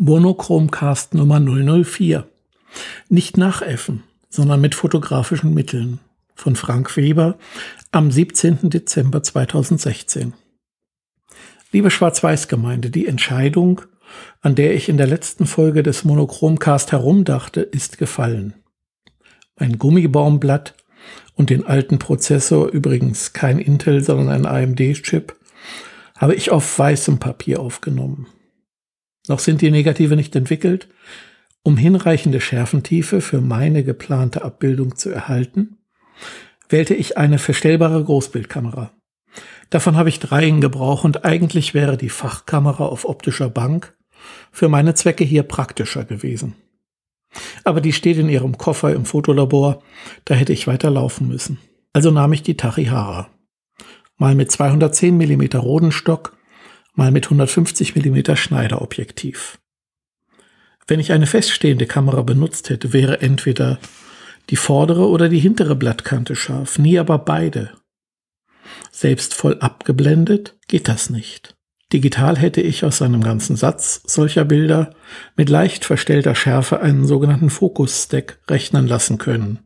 Monochromcast Nummer 004. Nicht nachäffen, sondern mit fotografischen Mitteln. Von Frank Weber am 17. Dezember 2016. Liebe Schwarz-Weiß-Gemeinde, die Entscheidung, an der ich in der letzten Folge des Monochromcast herumdachte, ist gefallen. Ein Gummibaumblatt und den alten Prozessor, übrigens kein Intel, sondern ein AMD-Chip, habe ich auf weißem Papier aufgenommen. Noch sind die Negative nicht entwickelt. Um hinreichende Schärfentiefe für meine geplante Abbildung zu erhalten, wählte ich eine verstellbare Großbildkamera. Davon habe ich drei in Gebrauch und eigentlich wäre die Fachkamera auf optischer Bank für meine Zwecke hier praktischer gewesen. Aber die steht in ihrem Koffer im Fotolabor, da hätte ich weiter laufen müssen. Also nahm ich die Tachihara. Mal mit 210 mm Rodenstock mal mit 150 mm Schneiderobjektiv. Wenn ich eine feststehende Kamera benutzt hätte, wäre entweder die vordere oder die hintere Blattkante scharf, nie aber beide. Selbst voll abgeblendet geht das nicht. Digital hätte ich aus einem ganzen Satz solcher Bilder mit leicht verstellter Schärfe einen sogenannten Fokus-Stack rechnen lassen können.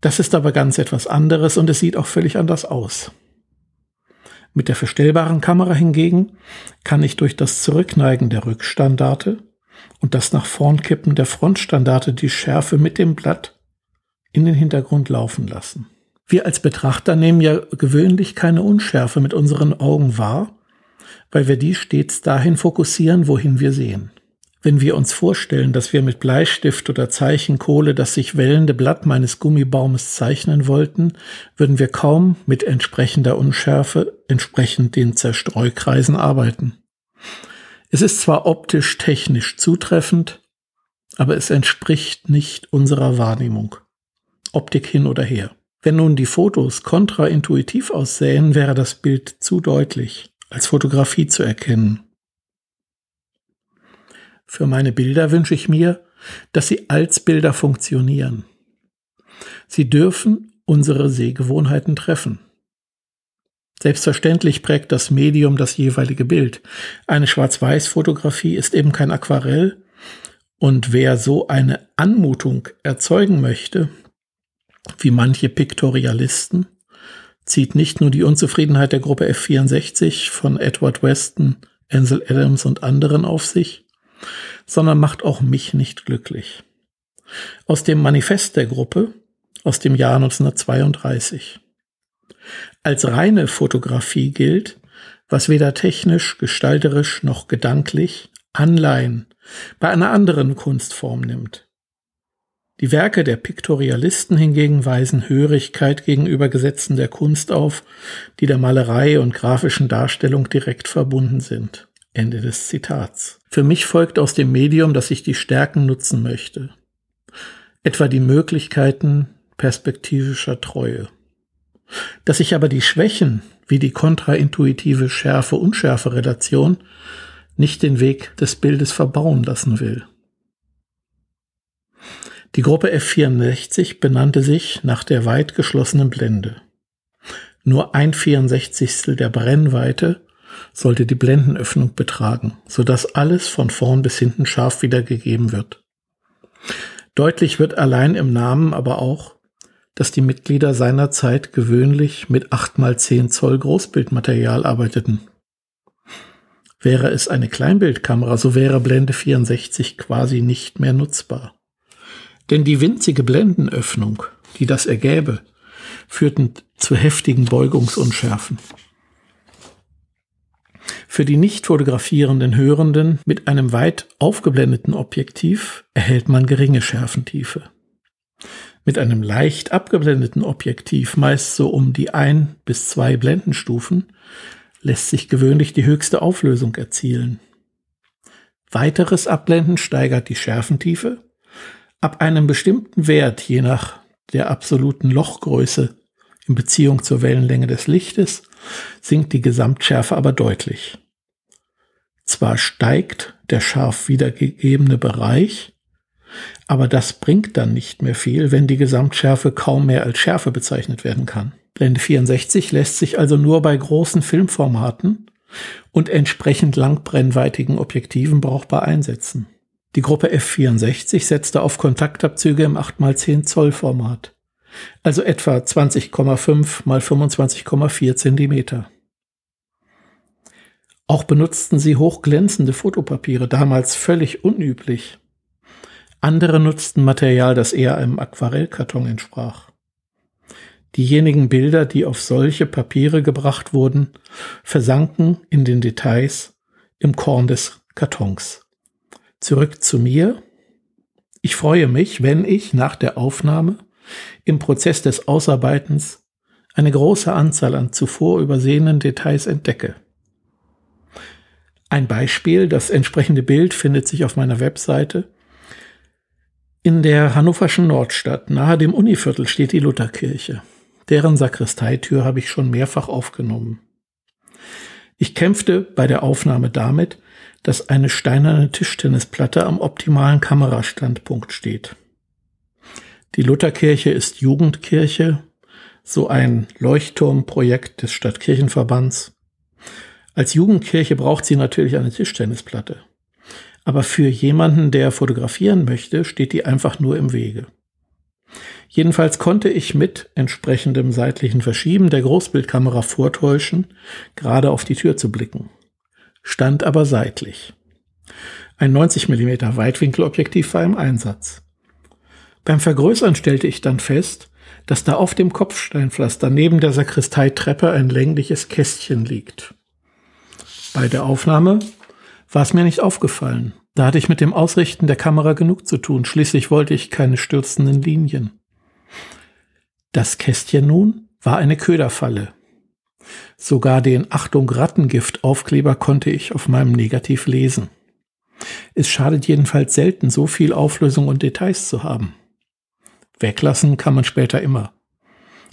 Das ist aber ganz etwas anderes und es sieht auch völlig anders aus. Mit der verstellbaren Kamera hingegen kann ich durch das Zurückneigen der Rückstandarte und das nach vorn kippen der Frontstandarte die Schärfe mit dem Blatt in den Hintergrund laufen lassen. Wir als Betrachter nehmen ja gewöhnlich keine Unschärfe mit unseren Augen wahr, weil wir die stets dahin fokussieren, wohin wir sehen. Wenn wir uns vorstellen, dass wir mit Bleistift oder Zeichenkohle das sich wellende Blatt meines Gummibaumes zeichnen wollten, würden wir kaum mit entsprechender Unschärfe entsprechend den Zerstreukreisen arbeiten. Es ist zwar optisch technisch zutreffend, aber es entspricht nicht unserer Wahrnehmung. Optik hin oder her. Wenn nun die Fotos kontraintuitiv aussähen, wäre das Bild zu deutlich als Fotografie zu erkennen. Für meine Bilder wünsche ich mir, dass sie als Bilder funktionieren. Sie dürfen unsere Sehgewohnheiten treffen. Selbstverständlich prägt das Medium das jeweilige Bild. Eine Schwarz-Weiß-Fotografie ist eben kein Aquarell. Und wer so eine Anmutung erzeugen möchte, wie manche Piktorialisten, zieht nicht nur die Unzufriedenheit der Gruppe F64 von Edward Weston, Ansel Adams und anderen auf sich, sondern macht auch mich nicht glücklich. Aus dem Manifest der Gruppe aus dem Jahr 1932. Als reine Fotografie gilt, was weder technisch, gestalterisch noch gedanklich Anleihen bei einer anderen Kunstform nimmt. Die Werke der Piktorialisten hingegen weisen Hörigkeit gegenüber Gesetzen der Kunst auf, die der Malerei und grafischen Darstellung direkt verbunden sind. Ende des Zitats. Für mich folgt aus dem Medium, dass ich die Stärken nutzen möchte. Etwa die Möglichkeiten perspektivischer Treue. Dass ich aber die Schwächen, wie die kontraintuitive Schärfe-Unschärfe-Relation, nicht den Weg des Bildes verbauen lassen will. Die Gruppe F64 benannte sich nach der weit geschlossenen Blende. Nur ein Vierundsechzigstel der Brennweite sollte die Blendenöffnung betragen, sodass alles von vorn bis hinten scharf wiedergegeben wird. Deutlich wird allein im Namen aber auch, dass die Mitglieder seinerzeit gewöhnlich mit 8 x 10 Zoll Großbildmaterial arbeiteten. Wäre es eine Kleinbildkamera, so wäre Blende 64 quasi nicht mehr nutzbar. Denn die winzige Blendenöffnung, die das ergäbe, führten zu heftigen Beugungsunschärfen. Für die nicht fotografierenden Hörenden mit einem weit aufgeblendeten Objektiv erhält man geringe Schärfentiefe. Mit einem leicht abgeblendeten Objektiv, meist so um die ein bis zwei Blendenstufen, lässt sich gewöhnlich die höchste Auflösung erzielen. Weiteres Abblenden steigert die Schärfentiefe. Ab einem bestimmten Wert, je nach der absoluten Lochgröße in Beziehung zur Wellenlänge des Lichtes, sinkt die Gesamtschärfe aber deutlich. Zwar steigt der scharf wiedergegebene Bereich, aber das bringt dann nicht mehr viel, wenn die Gesamtschärfe kaum mehr als Schärfe bezeichnet werden kann. Blende 64 lässt sich also nur bei großen Filmformaten und entsprechend langbrennweitigen Objektiven brauchbar einsetzen. Die Gruppe F64 setzte auf Kontaktabzüge im 8x10 Zoll Format, also etwa 20,5 x 25,4 Zentimeter. Auch benutzten sie hochglänzende Fotopapiere, damals völlig unüblich. Andere nutzten Material, das eher einem Aquarellkarton entsprach. Diejenigen Bilder, die auf solche Papiere gebracht wurden, versanken in den Details im Korn des Kartons. Zurück zu mir. Ich freue mich, wenn ich nach der Aufnahme im Prozess des Ausarbeitens eine große Anzahl an zuvor übersehenen Details entdecke. Ein Beispiel, das entsprechende Bild findet sich auf meiner Webseite. In der hannoverschen Nordstadt, nahe dem Univiertel, steht die Lutherkirche. Deren Sakristeitür habe ich schon mehrfach aufgenommen. Ich kämpfte bei der Aufnahme damit, dass eine steinerne Tischtennisplatte am optimalen Kamerastandpunkt steht. Die Lutherkirche ist Jugendkirche, so ein Leuchtturmprojekt des Stadtkirchenverbands. Als Jugendkirche braucht sie natürlich eine Tischtennisplatte. Aber für jemanden, der fotografieren möchte, steht die einfach nur im Wege. Jedenfalls konnte ich mit entsprechendem seitlichen Verschieben der Großbildkamera vortäuschen, gerade auf die Tür zu blicken. Stand aber seitlich. Ein 90 mm Weitwinkelobjektiv war im Einsatz. Beim Vergrößern stellte ich dann fest, dass da auf dem Kopfsteinpflaster neben der Sakristeitreppe ein längliches Kästchen liegt. Bei der Aufnahme war es mir nicht aufgefallen. Da hatte ich mit dem Ausrichten der Kamera genug zu tun. Schließlich wollte ich keine stürzenden Linien. Das Kästchen nun war eine Köderfalle. Sogar den Achtung Rattengift Aufkleber konnte ich auf meinem Negativ lesen. Es schadet jedenfalls selten, so viel Auflösung und Details zu haben. Weglassen kann man später immer.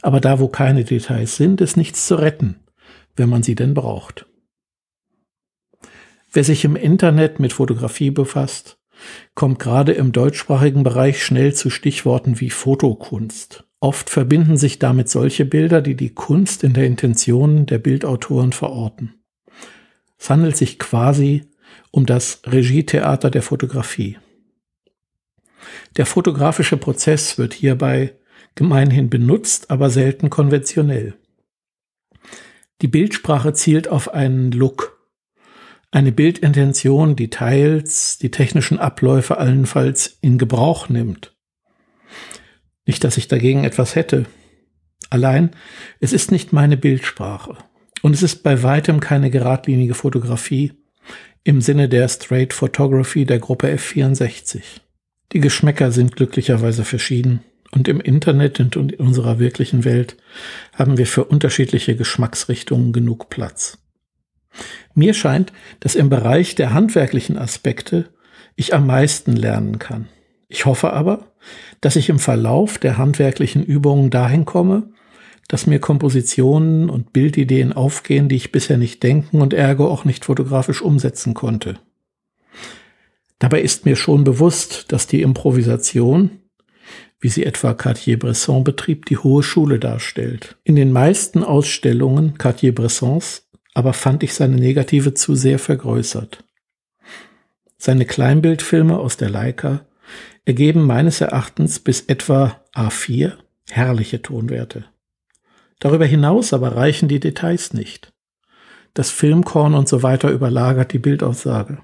Aber da, wo keine Details sind, ist nichts zu retten, wenn man sie denn braucht. Wer sich im Internet mit Fotografie befasst, kommt gerade im deutschsprachigen Bereich schnell zu Stichworten wie Fotokunst. Oft verbinden sich damit solche Bilder, die die Kunst in der Intention der Bildautoren verorten. Es handelt sich quasi um das Regietheater der Fotografie. Der fotografische Prozess wird hierbei gemeinhin benutzt, aber selten konventionell. Die Bildsprache zielt auf einen Look, eine Bildintention, die teils die technischen Abläufe allenfalls in Gebrauch nimmt. Nicht, dass ich dagegen etwas hätte. Allein, es ist nicht meine Bildsprache. Und es ist bei weitem keine geradlinige Fotografie im Sinne der Straight Photography der Gruppe F64. Die Geschmäcker sind glücklicherweise verschieden und im Internet und in unserer wirklichen Welt haben wir für unterschiedliche Geschmacksrichtungen genug Platz. Mir scheint, dass im Bereich der handwerklichen Aspekte ich am meisten lernen kann. Ich hoffe aber, dass ich im Verlauf der handwerklichen Übungen dahin komme, dass mir Kompositionen und Bildideen aufgehen, die ich bisher nicht denken und ergo auch nicht fotografisch umsetzen konnte. Dabei ist mir schon bewusst, dass die Improvisation, wie sie etwa Cartier-Bresson betrieb, die hohe Schule darstellt. In den meisten Ausstellungen Cartier-Bressons aber fand ich seine Negative zu sehr vergrößert. Seine Kleinbildfilme aus der Leica ergeben meines Erachtens bis etwa A4 herrliche Tonwerte. Darüber hinaus aber reichen die Details nicht. Das Filmkorn und so weiter überlagert die Bildaussage.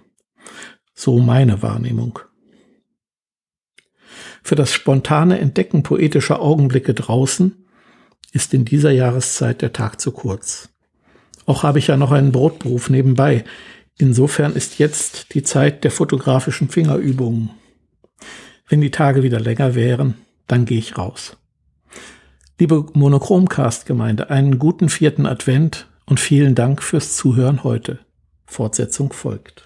So meine Wahrnehmung. Für das spontane Entdecken poetischer Augenblicke draußen ist in dieser Jahreszeit der Tag zu kurz. Auch habe ich ja noch einen Brotberuf nebenbei. Insofern ist jetzt die Zeit der fotografischen Fingerübungen. Wenn die Tage wieder länger wären, dann gehe ich raus. Liebe Monochromcast-Gemeinde, einen guten vierten Advent und vielen Dank fürs Zuhören heute. Fortsetzung folgt.